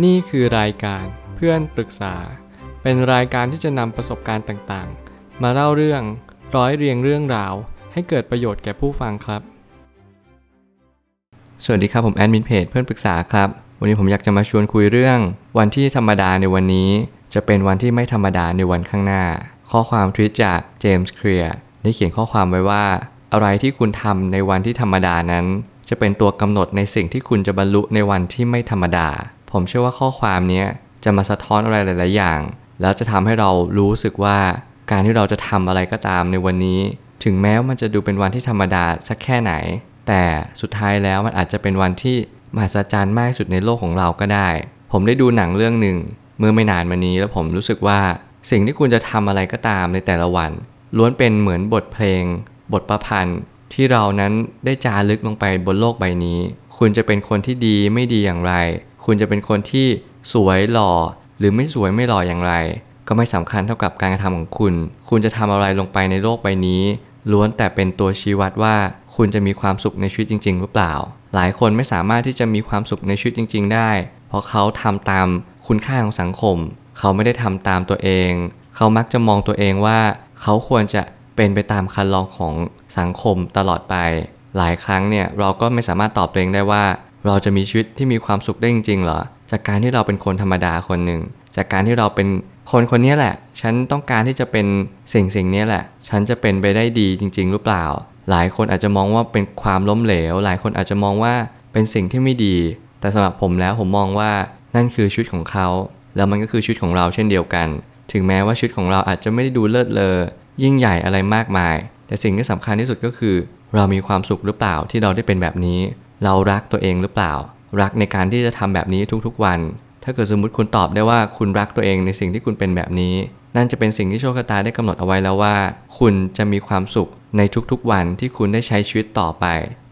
นี่คือรายการเพื่อนปรึกษา เป็นรายการที่จะนำประสบการณ์ต่างๆ มาเล่าเรื่องร้อยเรียงเรื่องราว ให้เกิดประโยชน์แก่ผู้ฟังครับ สวัสดีครับผมแอดมินเพจเพื่อนปรึกษาครับ วันนี้ผมอยากจะมาชวนคุยเรื่อง วันที่ธรรมดาในวันนี้ จะเป็นวันที่ไม่ธรรมดาในวันข้างหน้า ข้อความทวิตจากเจมส์เคลียร์ได้เขียนข้อความไว้ว่า อะไรที่คุณทำในวันที่ธรรมดานั้น จะเป็นตัวกำหนดในสิ่งที่คุณจะบรรลุในวันที่ไม่ธรรมดา ผมเชื่อว่าข้อความนี้จะมาสะท้อนอะไรหลาย ๆ อย่าง แล้วจะทำให้เรารู้สึกว่าการที่เราจะทำอะไรก็ตามในวันนี้ ถึงแม้มันจะดูเป็นวันที่ธรรมดาสักแค่ไหน แต่สุดท้ายแล้วมันอาจจะเป็นวันที่มหัศจรรย์มากสุดในโลกของเราก็ได้ ผมได้ดูหนังเรื่องหนึ่งเมื่อไม่นานมานี้แล้วผมรู้สึกว่าสิ่งที่คุณจะทำอะไรก็ตามในแต่ละวัน ล้วนเป็นเหมือนบทเพลง บทประพันธ์ ที่เรานั้นได้จารึกลงไปบนโลกใบนี้ คุณจะเป็นคนที่ดีไม่ดีอย่างไร คุณจะเป็นคนที่สวยหล่อ หรือไม่สวยไม่หล่ออย่างไร ก็ไม่สำคัญเท่ากับการกระทำของคุณ คุณจะทำอะไรลงไปในโลกใบนี้ ล้วนแต่เป็นตัวชี้วัดว่า คุณจะมีความสุขในชีวิตจริง ๆ หรือเปล่า หลายคนไม่สามารถที่จะมีความสุขในชีวิตจริง ๆ ได้ เพราะเขาทำตามคุณค่าของสังคม เขาไม่ได้ทำตามตัวเอง เขามักจะมองตัวเองว่า เขาควรจะเป็นไปตามคันลองของสังคมตลอดไป หลายครั้งเนี่ยเราก็ไม่สามารถตอบตัวเองได้ว่า เราจะมีชีวิตที่มีความสุขได้จริงๆเหรอ จากการที่เราเป็นคนธรรมดาคนหนึ่ง จากการที่เราเป็นคนคนนี้แหละ ฉันต้องการที่จะเป็นสิ่งสิ่งนี้แหละ ฉันจะเป็นไปได้ดีจริง ๆ หรือเปล่า หลายคนอาจจะมองว่าเป็นความล้มเหลว หลายคนอาจจะมองว่าเป็นสิ่งที่ไม่ดี แต่สำหรับผมแล้วผมมองว่านั่นคือชีวิตของเขา แล้วมันก็คือชีวิตของเราเช่นเดียวกัน ถึงแม้ว่าชีวิตของเราอาจจะไม่ได้ดูเลิศเลอ ยิ่งใหญ่อะไรมากมาย แต่สิ่งที่สำคัญที่สุดก็คือ เรามีความสุขหรือเปล่าที่เราได้เป็นแบบนี้ เรารักตัวเองหรือเปล่า รักในการที่จะทำแบบนี้ทุกๆวัน ถ้าเกิดสมมติคุณตอบได้ว่าคุณรักตัวเองในสิ่งที่คุณเป็นแบบนี้ นั่นจะเป็นสิ่งที่โชคชะตาได้กำหนดเอาไว้แล้วว่า คุณจะมีความสุขในทุกๆวันที่คุณได้ใช้ชีวิตต่อไป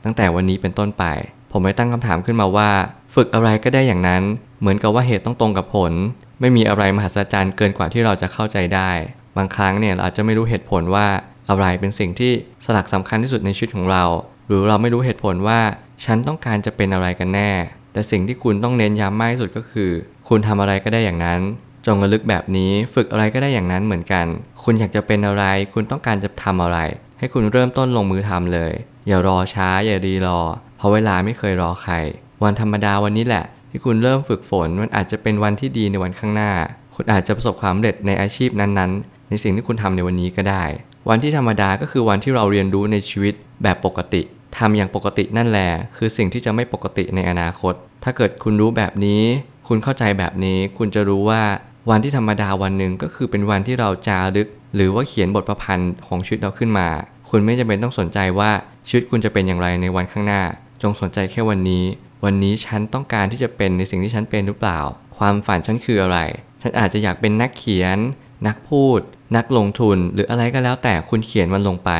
ตั้งแต่วันนี้เป็นต้นไป ผมไม่ตั้งคำถามขึ้นมาว่า ฝึกอะไรก็ได้อย่างนั้น เหมือนกับว่าเหตุต้องตรงกับผล ไม่มีอะไรมหัศจรรย์เกินกว่าที่เราจะเข้าใจได้ บางครั้งเนี่ยเราอาจจะไม่รู้เหตุผลว่าอะไรเป็นสิ่งที่สลักสำคัญที่สุดในชีวิตของเรา หรือเราไม่รู้เหตุผลว่า ฉันต้องการจะเป็นอะไรกันแน่ แต่สิ่งที่คุณต้องเน้นย้ำมากที่สุดก็คือ คุณทำอะไรก็ได้อย่างนั้นจงระลึกแบบนี้ฝึกอะไรก็ได้อย่างนั้นเหมือนกัน คุณอยากจะเป็นอะไร คุณต้องการจะทำอะไร ให้คุณเริ่มต้นลงมือทำเลย อย่ารอช้าอย่ารีรอ เพราะเวลาไม่เคยรอใคร วันธรรมดาวันนี้แหละ ที่คุณเริ่มฝึกฝนมันอาจจะเป็นวันที่ดีในวันข้างหน้า คุณอาจจะประสบความสำเร็จในอาชีพนั้นๆ ในสิ่งที่คุณทำในวันนี้ก็ได้ วันที่ธรรมดาก็คือวันที่เราเรียนรู้ในชีวิตแบบปกติ ทำอย่างปกตินั่นแหละคือสิ่งที่จะไม่ปกติในอนาคต ถ้าเกิดคุณรู้แบบนี้ คุณเข้าใจแบบนี้ คุณจะรู้ว่าวันที่ธรรมดาวันหนึ่งก็คือเป็นวันที่เราจารึก หรือว่าเขียนบทประพันธ์ของชีวิตเราขึ้นมา คุณไม่จำเป็นต้องสนใจว่าชีวิตคุณจะเป็นอย่างไรในวันข้างหน้า จงสนใจแค่วันนี้ วันนี้ฉันต้องการที่จะเป็นในสิ่งที่ฉันเป็นหรือเปล่า ความฝันฉันคืออะไร ฉันอาจจะอยากเป็นนักเขียน นักพูด นักลงทุน หรืออะไรก็แล้วแต่คุณเขียนมันลงไป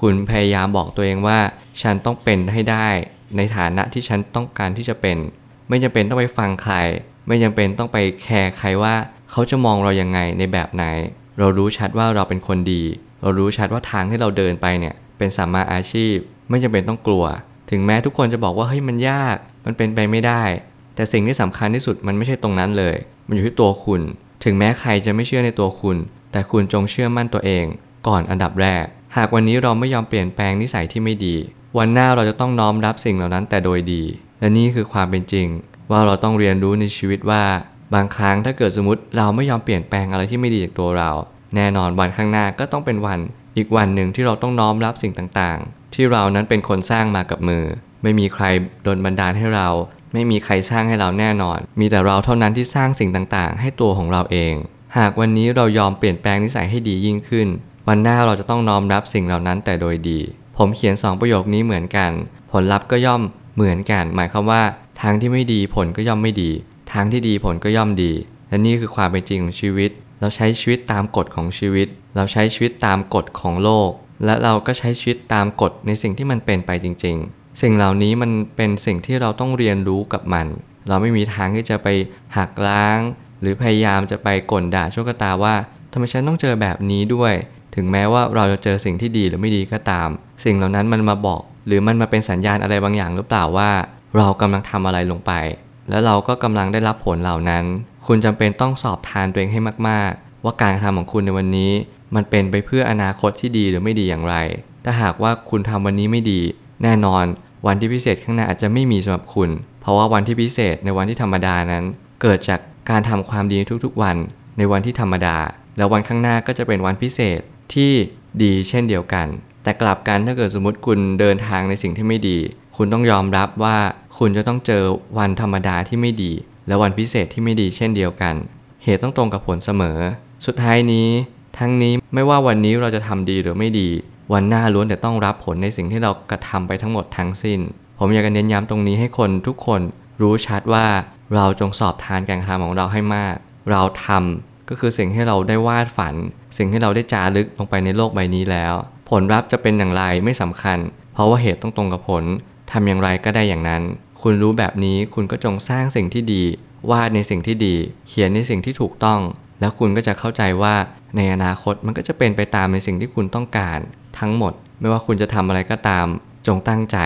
คุณพยายามบอกตัวเองว่า ฉันต้องเป็นให้ได้ ในฐานะที่ฉันต้องการที่จะเป็น ไม่จำเป็นต้องไปฟังใคร ไม่จำเป็นต้องไปแคร์ใครว่า เขาจะมองเรายังไงในแบบไหน เรารู้ชัดว่าเราเป็นคนดี เรารู้ชัดว่าทางที่เราเดินไปเนี่ยเป็นสัมมาอาชีพ ไม่จำเป็นต้องกลัว ถึงแม้ทุกคนจะบอกว่าเฮ้ยมันยาก มันเป็นไปไม่ได้ แต่สิ่งที่สำคัญที่สุดมันไม่ใช่ตรงนั้นเลย มันอยู่ที่ตัวคุณ ถึงแม้ใครจะไม่เชื่อในตัวคุณ แต่คุณจงเชื่อมั่นตัวเอง ก่อนอันดับแรก หากวันนี้เราไม่ยอมเปลี่ยนแปลงนิสัยที่ไม่ดี วันหน้าเราจะต้องน้อมรับสิ่งเหล่านั้นแต่โดยดี และนี่คือความเป็นจริง ว่าเราต้องเรียนรู้ในชีวิตว่า บางครั้งถ้าเกิดสมมติเราไม่ยอมเปลี่ยนแปลงอะไรที่ไม่ดีจากตัวเรา แน่นอนวันข้างหน้าก็ต้องเป็นวัน อีกวันหนึ่งที่เราต้องน้อมรับสิ่งต่างๆ ที่เรานั้นเป็นคนสร้างมากับมือ ไม่มีใครโดนบันดาลให้เรา ไม่มีใครสร้างให้เราแน่นอน มีแต่เราเท่านั้นที่สร้างสิ่งต่างๆ ให้ตัวของเราเอง หากวันนี้เรายอมเปลี่ยนแปลงนิสัยให้ดียิ่งขึ้น วันหน้าเราจะต้องน้อมรับสิ่งเหล่านั้นแต่โดยดี ผมเขียน 2 ประโยคนี้เหมือนกัน ผลลัพธ์ก็ย่อมเหมือนกัน หมายความว่า ทางที่ไม่ดีผลก็ย่อมไม่ดี ทางที่ดีผลก็ย่อมดี และนี่คือความเป็นจริงของชีวิต เราใช้ชีวิตตามกฎของชีวิต เราใช้ชีวิตตามกฎของโลก และเราก็ใช้ชีวิตตามกฎในสิ่งที่มันเป็นไปจริง ๆ สิ่งเหล่านี้มันเป็นสิ่งที่เราต้องเรียนรู้กับมัน เราไม่มีทางที่จะไปหักล้าง หรือพยายามจะไปก่นด่าโชคตาว่าทำไมฉันต้องเจอแบบนี้ด้วย ถึงแม้ว่าเราจะเจอสิ่งที่ดีหรือไม่ดีก็ตาม สิ่งเหล่านั้นมันมาบอก หรือมันมาเป็นสัญญาณอะไรบางอย่างหรือเปล่าว่า เรากำลังทำอะไรลงไป แล้วเราก็กำลังได้รับผลเหล่านั้น คุณจำเป็นต้องสอบทานตัวเองให้มาก ๆ ว่าการกระทำของคุณในวันนี้ มันเป็นไปเพื่ออนาคตที่ดีหรือไม่ดีอย่างไร ถ้าหากว่าคุณทำวันนี้ไม่ดี แน่นอน วันที่พิเศษข้างหน้าอาจจะไม่มีสำหรับคุณ เพราะว่าวันที่พิเศษในวันที่ธรรมดานั้น เกิดจากการทำความดีทุกๆวัน ในวันที่ธรรมดา แล้ววันข้างหน้าก็จะเป็นวันพิเศษ ที่ดีเช่นเดียวกัน แต่กลับกันถ้าเกิดสมมติคุณเดินทางในสิ่งที่ไม่ดี คุณต้องยอมรับว่าคุณจะต้องเจอวันธรรมดาที่ไม่ดี และวันพิเศษที่ไม่ดีเช่นเดียวกัน เหตุต้องตรงกับผลเสมอ สุดท้ายนี้ ทั้งนี้ไม่ว่าวันนี้เราจะทำดีหรือไม่ดี วันหน้าล้วนแต่ต้องรับผลในสิ่งที่เรากระทำไปทั้งหมดทั้งสิ้น ผมอยากจะเน้นย้ำตรงนี้ให้คนทุกคนรู้ชัดว่าเราจงสอบทานการกระทำของเราให้มาก เราทำ ก็คือสิ่งที่เราได้วาดฝัน สิ่งที่เราได้จารึกลงไปในโลกใบนี้แล้ว ผลลัพธ์จะเป็นอย่างไรไม่สำคัญ เพราะว่าเหตุต้องตรงกับผลทำอย่างไรก็ได้อย่างนั้น คุณรู้แบบนี้คุณก็จงสร้างสิ่งที่ดี วาดในสิ่งที่ดี เขียนในสิ่งที่ถูกต้อง แล้วคุณก็จะเข้าใจว่าในอนาคตมันก็จะเป็นไปตามในสิ่งที่คุณต้องการ ทั้งหมด ไม่ว่าคุณจะทำอะไรก็ตาม จงตั้งใจ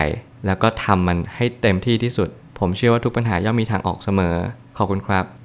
แล้วก็ทำมันให้เต็มที่ที่สุด ผมเชื่อว่าทุกปัญหาย่อมมีทางออกเสมอ ขอบคุณครับ